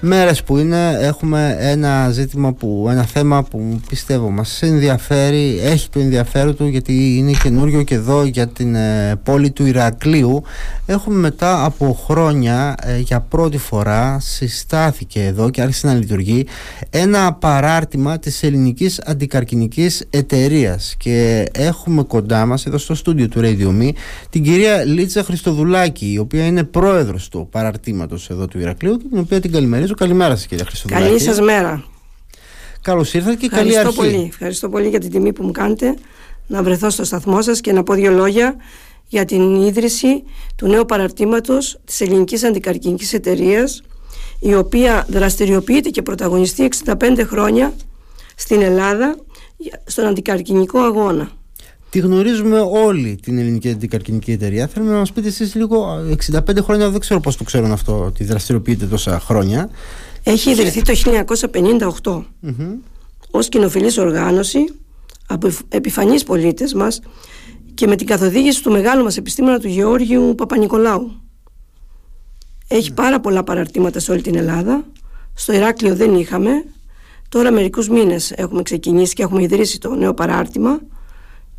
μέρες που είναι έχουμε ένα ζήτημα που, ένα θέμα που πιστεύω μας ενδιαφέρει, έχει το ενδιαφέρον του γιατί είναι καινούριο και εδώ για την ε, πόλη του Ηρακλείου. Έχουμε μετά από χρόνια ε, για πρώτη φορά συστάθηκε εδώ και άρχισε να λειτουργεί ένα παράρτημα της ελληνικής αντικαρκυνικής εταιρείας. Και έχουμε κοντά μας εδώ στο στούντιο του Radio Me την κυρία Λίτσα Χριστοδουλάκη η οποία είναι πρόεδρος του παραρτήματος εδώ του Ηρακλείου και την οποία την καλημέρα Καλημέρα σας, κύριε Χρυσοδουλάκη. Καλή σας μέρα. Καλώς ήρθατε και καλή αρχή. Πολύ. Ευχαριστώ πολύ για την τιμή που μου κάνετε να βρεθώ στο σταθμό σας και να πω δύο λόγια για την ίδρυση του νέου παραρτήματος της Ελληνικής Αντικαρκυνικής Εταιρείας, η οποία δραστηριοποιείται και πρωταγωνιστεί 65 χρόνια στην Ελλάδα στον αντικαρκυνικό αγώνα. Τη γνωρίζουμε όλοι την ελληνική αντικαρκυνική εταιρεία. Θέλουμε να μας πείτε εσείς λίγο. 65 χρόνια δεν ξέρω πώς το ξέρουν αυτό, ότι δραστηριοποιείται τόσα χρόνια. Έχει ιδρυθεί το 1958 mm-hmm. ως κοινοφιλής οργάνωση από επιφανείς πολίτες μας και με την καθοδήγηση του μεγάλου μας επιστήμονα του Γεώργιου Παπα-Νικολάου. Έχει πάρα πολλά παραρτήματα σε όλη την Ελλάδα. Στο Ηράκλειο δεν είχαμε. Τώρα μερικούς μήνες έχουμε ξεκινήσει και έχουμε ιδρύσει το νέο παράρτημα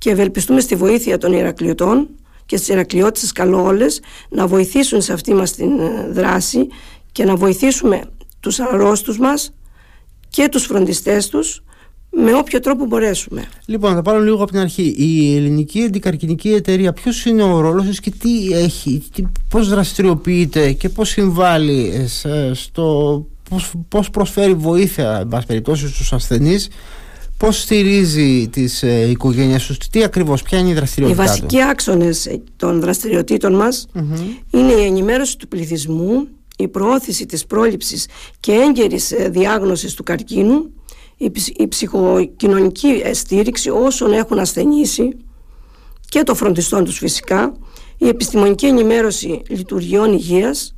και ευελπιστούμε στη βοήθεια των Ηρακλειωτών και στις Ηρακλειώτες καλό όλες να βοηθήσουν σε αυτή μας την ε, δράση και να βοηθήσουμε τους αρρώστους μας και τους φροντιστές τους με όποιο τρόπο μπορέσουμε. Λοιπόν, θα πάρω λίγο από την αρχή. Η ελληνική αντικαρκυνική εταιρεία, ποιος είναι ο ρόλος της και τι έχει, τι, πώς δραστηριοποιείται και πώς συμβάλλει στο πώς, πώς προσφέρει βοήθεια, εν πάση περιπτώσει, στους ασθενείς Πώς στηρίζει τις ε, οικογένειες τους, τι ακριβώς, ποια είναι η δραστηριότητά Οι βασικοί άξονες των δραστηριοτήτων μας είναι η ενημέρωση του πληθυσμού, η προώθηση της πρόληψης και έγκαιρης ε, διάγνωσης του καρκίνου, η, η ψυχοκοινωνική στήριξη όσων έχουν ασθενήσει και των φροντιστών τους φυσικά, η επιστημονική ενημέρωση λειτουργιών υγείας,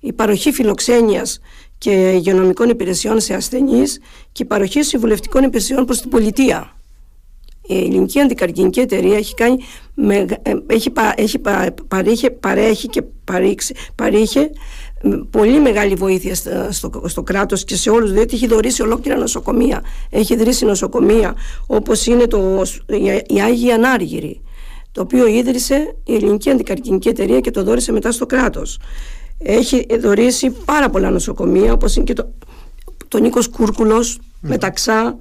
η παροχή φιλοξένειας και υγειονομικών υπηρεσιών σε ασθενείς και η παροχή συμβουλευτικών υπηρεσιών προς την πολιτεία. Η ελληνική αντικαρκυνική εταιρεία έχει, κάνει, ε, έχει, έχει παρήχε, παρέχει και παρήξε, παρήχε πολύ μεγάλη βοήθεια στο, στο, κράτος και σε όλους διότι έχει δωρήσει ολόκληρα νοσοκομεία έχει δωρήσει νοσοκομεία όπως είναι το, η, η Άγια Ανάργυρη το οποίο ίδρυσε η ελληνική αντικαρκυνική εταιρεία και το δώρισε μετά στο κράτος έχει δωρήσει πάρα πολλά νοσοκομεία όπως είναι και το, το Νίκος Κούρκουλος, mm. Μεταξά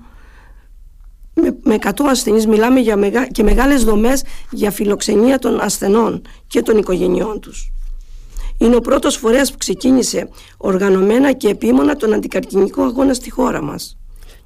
με, με 100 ασθενείς μιλάμε για μεγα, και μεγάλες δομές για φιλοξενία των ασθενών και των οικογενειών τους. Είναι ο πρώτος φορέας που ξεκίνησε οργανωμένα και επίμονα τον αντικαρκυνικό αγώνα στη χώρα μας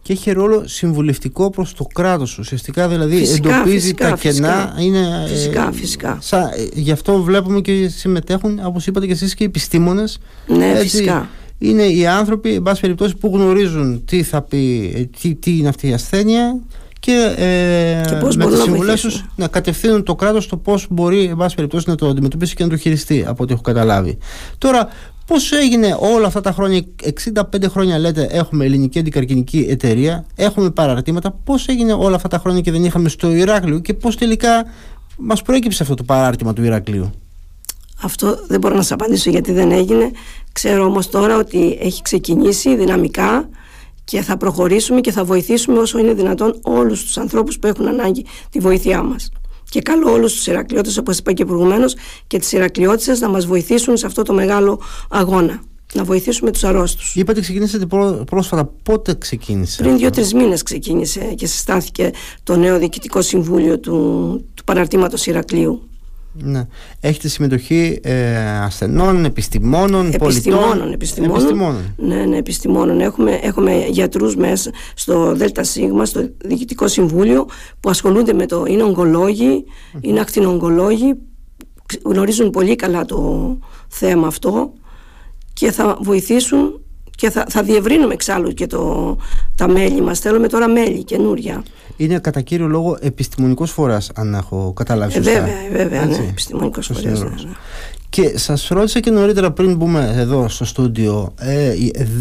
και έχει ρόλο συμβουλευτικό προς το κράτος. Ουσιαστικά δηλαδή φυσικά, εντοπίζει φυσικά, τα κενά. Είναι, φυσικά, ε, φυσικά. Σα, ε, γι' αυτό βλέπουμε και συμμετέχουν, όπως είπατε και εσείς, και οι επιστήμονες. Ναι, φυσικά. Είναι οι άνθρωποι, εν πάση περιπτώσει, που γνωρίζουν τι θα πει, ε, τι, τι είναι αυτή η ασθένεια και, ε, και με τις συμβουλές τους να κατευθύνουν το κράτος το πώς μπορεί, εν πάση περιπτώσει, να το αντιμετωπίσει και να το χειριστεί, από ό,τι έχω καταλάβει. Τώρα, Πώς έγινε όλα αυτά τα χρόνια, 65 χρόνια λέτε, έχουμε ελληνική αντικαρκυνική εταιρεία, έχουμε παραρτήματα. Πώς έγινε όλα αυτά τα χρόνια και δεν είχαμε στο Ηράκλειο και πώς τελικά μας προέκυψε αυτό το παράρτημα του Ηρακλείου. Αυτό δεν μπορώ να σας απαντήσω γιατί δεν έγινε. Ξέρω όμως τώρα ότι έχει ξεκινήσει δυναμικά και θα προχωρήσουμε και θα βοηθήσουμε όσο είναι δυνατόν όλους τους ανθρώπους που έχουν ανάγκη τη βοήθειά μας. Και καλώ όλους τους Ηρακλειώτες, όπως είπα και προηγουμένως, και τις Ηρακλειώτησε να μας βοηθήσουν σε αυτό το μεγάλο αγώνα. Να βοηθήσουμε τους αρρώστους. Είπατε ξεκίνησατε πρόσφατα. Πότε ξεκίνησε. Πριν δύο-τρεις μήνες ξεκίνησε και συστάθηκε το νέο διοικητικό συμβούλιο του, του παραρτήματο Ηρακλείου. Ναι. Έχετε συμμετοχή ε, ασθενών, επιστημόνων, επιστημόνων, πολιτών; Επιστημόνων, επιστημόνων. Ναι, ναι, επιστημόνων. Έχουμε, έχουμε γιατρούς μέσα στο ΔΣ, στο Διοικητικό Συμβούλιο, που ασχολούνται με το. είναι ογκολόγοι, είναι ακτινογκολόγοι, γνωρίζουν πολύ καλά το θέμα αυτό και θα βοηθήσουν και θα, θα διευρύνουμε εξάλλου και το, τα μέλη μας. Θέλουμε τώρα μέλη καινούρια είναι κατά κύριο λόγο επιστημονικός φορέα, αν έχω καταλάβει ε, σωστά. Ε, βέβαια, βέβαια, ναι, επιστημονικός φορέας. Ναι, ναι. Και σας ρώτησα και νωρίτερα πριν μπούμε εδώ στο στούντιο, ε,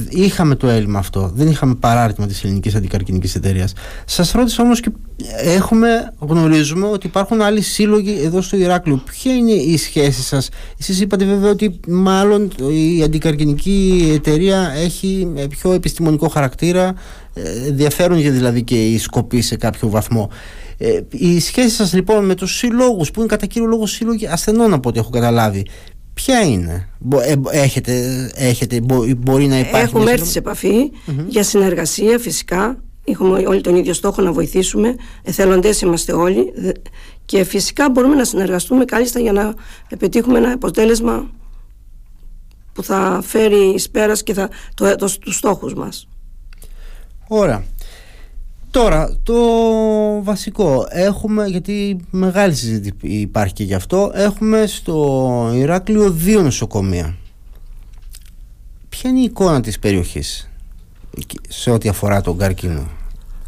είχαμε το έλλειμμα αυτό, δεν είχαμε παράρτημα της ελληνικής αντικαρκυνικής εταιρείας. Σας ρώτησα όμως και έχουμε, γνωρίζουμε ότι υπάρχουν άλλοι σύλλογοι εδώ στο Ηράκλειο. Ποια είναι η σχέση σας, εσείς είπατε βέβαια ότι μάλλον η αντικαρκυνική εταιρεία έχει πιο επιστημονικό χαρακτήρα, ε, ενδιαφέρουν για δηλαδή και οι σκοποί σε κάποιο βαθμό. Ε, η σχέση σας λοιπόν με τους συλλόγους που είναι κατά κύριο λόγο σύλλογοι ασθενών από ό,τι έχω καταλάβει Ποια είναι, ε, έχετε, έχετε, μπορεί να υπάρχει Έχουμε έρθει σε επαφη για συνεργασία φυσικά. Έχουμε όλοι τον ίδιο στόχο να βοηθήσουμε. Εθελοντές είμαστε όλοι. Και φυσικά μπορούμε να συνεργαστούμε κάλλιστα για να πετύχουμε ένα αποτέλεσμα Που θα φέρει εις πέρας και θα, το, το, τους στόχους μας. Ωραία Τώρα, το βασικό, έχουμε, γιατί μεγάλη συζήτηση υπάρχει και γι' αυτό, έχουμε στο Ηράκλειο δύο νοσοκομεία. Ποια είναι η εικόνα της περιοχής σε ό,τι αφορά τον καρκίνο;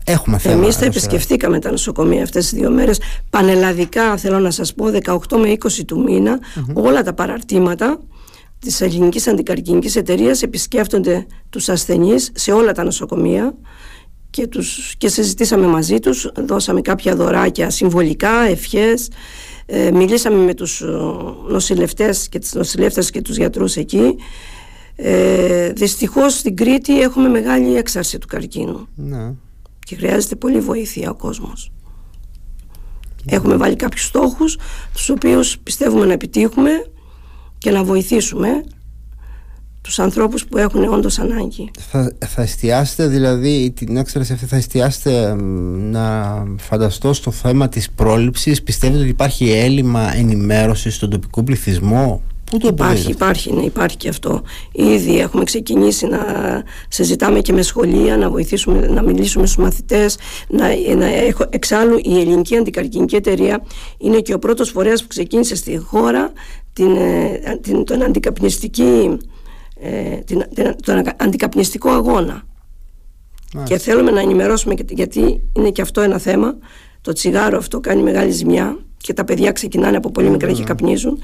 Έχουμε θέμα. Εμείς τα επισκεφθήκαμε τα νοσοκομεία αυτές τις δύο μέρες. Πανελλαδικά θέλω να σας πω 18 με 20 του μηνα όλα τα παραρτήματα της Ελληνικής Αντικαρκίνικης Εταιρείας επισκέφτονται τους ασθενείς σε όλα τα νοσοκομεία και, τους, και συζητήσαμε μαζί τους, δώσαμε κάποια δωράκια συμβολικά, ευχές, ε, μιλήσαμε με τους ε, νοσηλευτές και τις νοσηλεύτες και τους γιατρούς εκεί. Ε, δυστυχώς στην Κρήτη έχουμε μεγάλη έξαρση του καρκίνου ναι. και χρειάζεται πολύ βοήθεια ο κόσμος. Έχουμε βάλει κάποιους στόχους, τους οποίους πιστεύουμε να επιτύχουμε και να βοηθήσουμε τους ανθρώπους που έχουν όντως ανάγκη. Θα, θα εστιάσετε δηλαδή την έξαρση αυτή θα εστιάσετε να φανταστώ στο θέμα της πρόληψης πιστεύετε ότι υπάρχει έλλειμμα ενημέρωσης στον τοπικό πληθυσμό; Πού το υπάρχει, υπάρχει, ναι, υπάρχει και αυτό. Ήδη έχουμε ξεκινήσει να συζητάμε και με σχολεία, να βοηθήσουμε, να μιλήσουμε στους μαθητές. Να, να έχω, εξάλλου η Ελληνική Αντικαρκυνική Εταιρεία είναι και ο πρώτος φορέας που ξεκίνησε στη χώρα την, ε, την, τον αντικαπνιστική ε, την, τον αντικαπνιστικό αγώνα. Και θέλουμε να ενημερώσουμε γιατί είναι και αυτό ένα θέμα. Το τσιγάρο αυτό κάνει μεγάλη ζημιά και τα παιδιά ξεκινάνε από πολύ μικρά και καπνίζουν.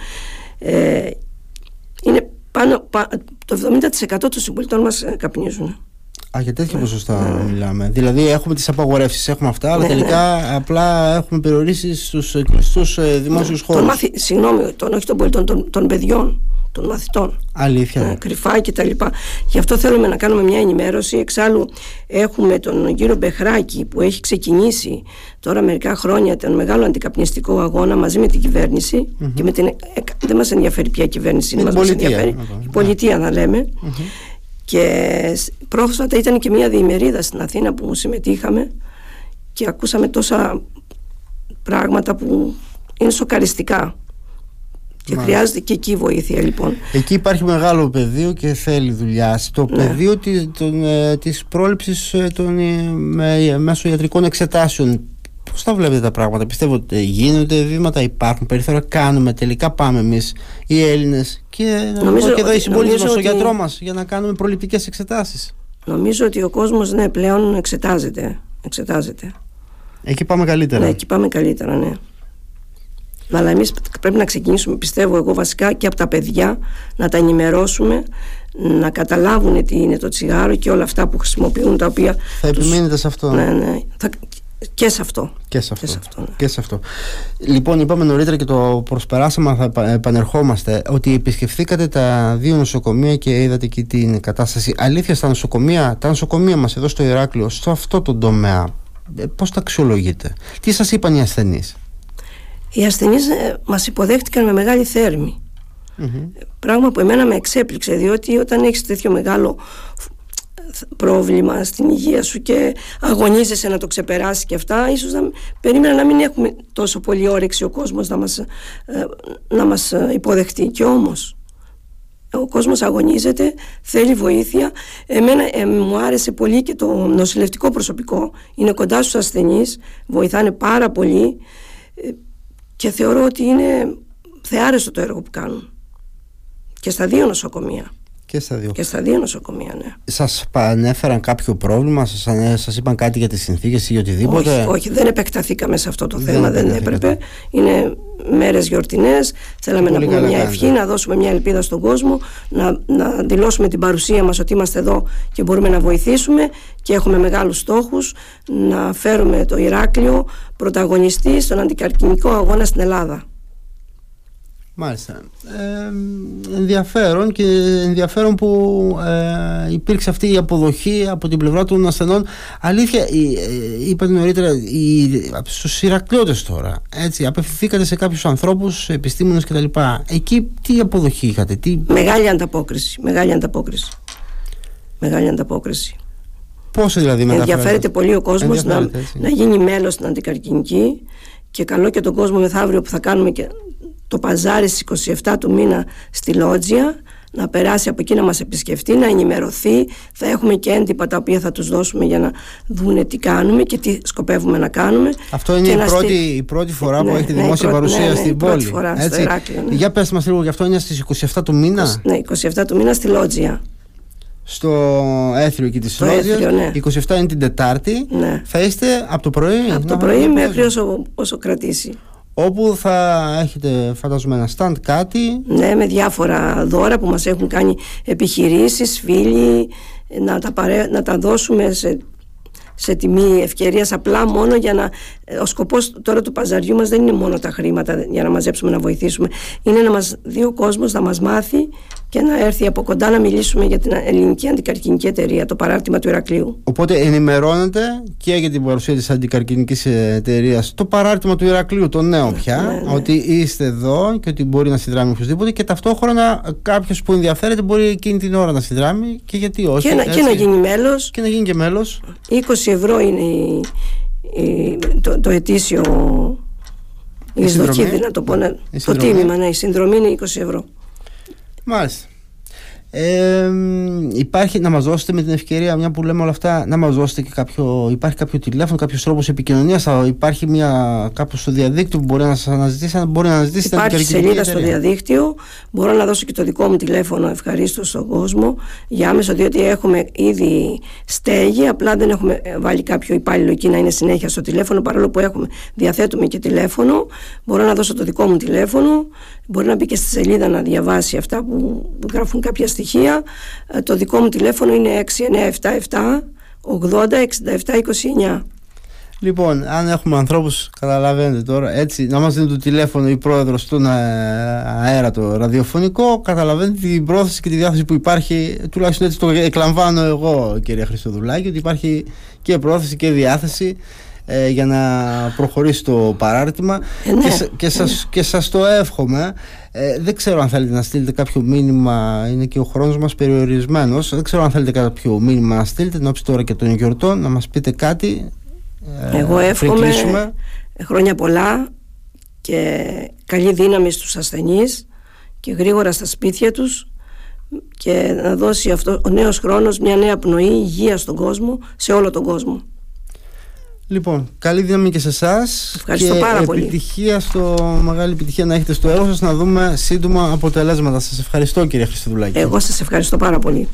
Ε, είναι πάνω, το 70% των συμπολιτών μας ε, καπνίζουν. Α, για τέτοια ποσοστά ναι. μιλάμε. Δηλαδή έχουμε τις απαγορεύσεις, έχουμε αυτά, αλλά ναι, τελικά ναι. απλά έχουμε περιορίσεις στους κλειστούς ε, δημόσιους χώρους. Τον μάθη, συγγνώμη, τον, όχι των πολιτών, των, των παιδιών των μαθητών. Αλήθεια. Ε, κρυφά και τα λοιπά. Γι' αυτό θέλουμε να κάνουμε μια ενημέρωση. Εξάλλου έχουμε τον κύριο Μπεχράκη που έχει ξεκινήσει τώρα μερικά χρόνια τον μεγάλο αντικαπνιστικό αγώνα μαζί με την κυβερνηση και με την, ε, δεν μας ενδιαφέρει ποια κυβέρνηση είναι, μας, πολιτεία, ενδιαφέρει η πολιτεία να λέμε. Και πρόσφατα ήταν και μια διημερίδα στην Αθήνα που συμμετείχαμε και ακούσαμε τόσα πράγματα που είναι σοκαριστικά και χρειάζεται και εκεί βοήθεια λοιπόν. Εκεί υπάρχει μεγάλο πεδίο και θέλει δουλειά. Το ναι. πεδίο της, των, ε, της πρόληψης ε, των, ε, με, μέσω ιατρικών εξετάσεων Πώς τα βλέπετε τα πράγματα, πιστεύω ότι γίνονται βήματα, υπάρχουν περιθώρια, κάνουμε τελικά πάμε εμείς οι Έλληνες και, νομίζω, και εδώ οι συμπολίτες μας, ο γιατρός μας, για να κάνουμε προληπτικές εξετάσεις. Νομίζω ότι ο κόσμος ναι, πλέον εξετάζεται. εξετάζεται. Εκεί πάμε καλύτερα. Ναι, εκεί πάμε καλύτερα, ναι. Αλλά εμείς πρέπει να ξεκινήσουμε, πιστεύω εγώ βασικά και από τα παιδιά, να τα ενημερώσουμε, να καταλάβουν τι είναι το τσιγάρο και όλα αυτά που χρησιμοποιούν τα οποία. Θα τους... επιμείνετε σε αυτό. Ναι, ναι. Θα... Και σε αυτό. Και σε αυτό. Και σε αυτό, ναι. και σε αυτό. Λοιπόν, είπαμε νωρίτερα και το προσπεράσαμε, θα επανερχόμαστε, ότι επισκεφθήκατε τα δύο νοσοκομεία και είδατε και την κατάσταση. Αλήθεια, στα νοσοκομεία, τα νοσοκομεία μας εδώ στο Ηράκλειο, σε αυτό το τομέα, ε, πώς τα αξιολογείτε, τι σας είπαν οι ασθενείς; Οι ασθενείς ε, μας υποδέχτηκαν με μεγάλη Πράγμα που εμένα με εξέπληξε διότι όταν έχεις τέτοιο μεγάλο πρόβλημα στην υγεία σου και αγωνίζεσαι να το ξεπεράσεις και αυτά ίσως να, περίμενα να μην έχουμε τόσο πολύ όρεξη ο κόσμος να μας, ε, να μας ε, υποδεχτεί και όμως ο κόσμος αγωνίζεται, θέλει βοήθεια. Εμένα μου άρεσε πολύ και το νοσηλευτικό προσωπικό. Είναι κοντά στους ασθενείς, βοηθάνε πάρα πολύ και θεωρώ ότι είναι θεάρεστο το έργο που κάνουν. Και στα δύο νοσοκομεία. Και στα δύο. Και στα δύο νοσοκομεία, ναι. Σας ανέφεραν κάποιο πρόβλημα, σας σας είπαν κάτι για τις συνθήκες ή οτιδήποτε; Όχι, όχι, δεν επεκταθήκαμε σε αυτό το θέμα, δεν έπρεπε. Είναι μέρες γιορτινές θέλαμε να πούμε μια ευχή, να δώσουμε μια ελπίδα στον κόσμο να, να δηλώσουμε την παρουσία μας ότι είμαστε εδώ και μπορούμε να βοηθήσουμε και έχουμε μεγάλους στόχους να φέρουμε το Ηράκλειο πρωταγωνιστή στον αντικαρκυνικό αγώνα στην Ελλάδα Μάλιστα. Ε, ενδιαφέρον και ενδιαφέρον που ε, υπήρξε αυτή η αποδοχή από την πλευρά των ασθενών. Αλήθεια, ε, είπατε νωρίτερα, στους Ηρακλειώτες τώρα, έτσι, απευθυνθήκατε σε κάποιους ανθρώπους, επιστήμονες κτλ. Εκεί τι αποδοχή είχατε, τι... Μεγάλη ανταπόκριση, μεγάλη ανταπόκριση. Μεγάλη ανταπόκριση. Πόσο δηλαδή μεταφέρεται. Ενδιαφέρεται πολύ ο κόσμος να, να γίνει μέλος στην αντικαρκυνική και καλό και τον κόσμο μεθαύριο που θα κάνουμε και το παζάρι στις 27 του μήνα στη Λότζια να περάσει από εκεί να μας επισκεφτεί, να ενημερωθεί θα έχουμε και έντυπα τα οποία θα τους δώσουμε για να δούνε τι κάνουμε και τι σκοπεύουμε να κάνουμε Αυτό είναι η πρώτη, η πρώτη φορά που ναι, έχετε ναι, δημόσια παρουσία ναι, ναι, στην πόλη φορά Έτσι. στο Εράκλειο, ναι. Για πες μας λίγο, γι' αυτό είναι στις 27 του μήνα; Ναι, 27 του μήνα στη Λότζια στο έθριο εκεί της Λότζιας ναι. 27 είναι την Τετάρτη ναι. θα είστε από το πρωί; Από το πρωί μέχρι όσο, όσο κρατήσει όπου θα έχετε φαντάζομαι ένα stand κάτι. Ναι με διάφορα δώρα που μας έχουν κάνει επιχειρήσεις, φίλοι να τα, παρέ, να τα δώσουμε σε, σε τιμή ευκαιρίας απλά μόνο για να ο σκοπός τώρα του παζαριού μας δεν είναι μόνο τα χρήματα για να μαζέψουμε να βοηθήσουμε. Είναι να μας δει ο κόσμος να μας μάθει και να έρθει από κοντά να μιλήσουμε για την ελληνική αντικαρκυνική εταιρεία, το παράρτημα του Ηρακλείου. Οπότε ενημερώνεται και για την παρουσία της αντικαρκυνικής εταιρείας το παράρτημα του Ηρακλείου, το νέο πια, ναι, ναι. ότι είστε εδώ και ότι μπορεί να συνδράμει οποιοδήποτε και ταυτόχρονα κάποιος που ενδιαφέρεται μπορεί εκείνη την ώρα να συνδράμει και γιατί όχι. Και, να, και να γίνει μέλος. Και να γίνει και μέλος. 20 ευρώ είναι η, η, το, το ετήσιο. Η εισδοκή, να το πω. Ναι. Το τίμημα, ναι, η συνδρομή είναι 20 ευρώ. Μάλιστα. Ε, υπάρχει να μας δώσετε με την ευκαιρία μια που λέμε όλα αυτά να μας δώσετε και κάποιο υπάρχει κάποιο τηλέφωνο, κάποιος τρόπος επικοινωνίας υπάρχει μια κάπου στο διαδίκτυο που μπορεί να σας αναζητήσει μπορεί να αναζητήσει υπάρχει σελίδα στο διαδίκτυο. Μπορώ να δώσω και το δικό μου τηλέφωνο ευχαρίστως στον κόσμο για άμεσο διότι έχουμε ήδη στέγη απλά δεν έχουμε βάλει κάποιο υπάλληλο εκεί να είναι συνέχεια στο τηλέφωνο παρόλο που έχουμε διαθέτουμε και τηλέφωνο. Μπορώ να δώσω το δικό μου τηλέφωνο. Μπορεί να μπει και στη σελίδα να διαβάσει αυτά που, που γράφουν κάποια στοιχεία. Ε, το δικό μου τηλέφωνο είναι 6977 80 67 29. Λοιπόν, αν έχουμε ανθρώπους, καταλαβαίνετε τώρα, έτσι, να μας δίνει το τηλέφωνο η πρόεδρος στον ε, αέρα το ραδιοφωνικό, καταλαβαίνετε την πρόθεση και τη διάθεση που υπάρχει, τουλάχιστον έτσι το εκλαμβάνω εγώ κυρία Χριστοδουλάκη, ότι υπάρχει και πρόθεση και διάθεση ε, για να προχωρήσει το παράρτημα. Ε, ναι. και, και, σας, και σας το εύχομαι. Ε, δεν ξέρω αν θέλετε να στείλετε κάποιο μήνυμα είναι και ο χρόνος μας περιορισμένος. Δεν ξέρω αν θέλετε κάποιο μήνυμα να στείλετε την τώρα και των γιορτών να μας πείτε κάτι. Ε, εγώ εύχομαι χρόνια πολλά και καλή δύναμη στους ασθενείς και γρήγορα στα σπίτια τους και να δώσει αυτό ο νέος χρόνος μια νέα πνοή υγείας στον κόσμο, σε όλο τον κόσμο. Λοιπόν, καλή δύναμη και σε εσάς. Ευχαριστώ και πάρα πολύ. Επιτυχία στο, μεγάλη επιτυχία να έχετε στο έργο σας, να δούμε σύντομα αποτελέσματα. Σας ευχαριστώ, κύριε Χριστοδουλάκη. Εγώ σας ευχαριστώ πάρα πολύ.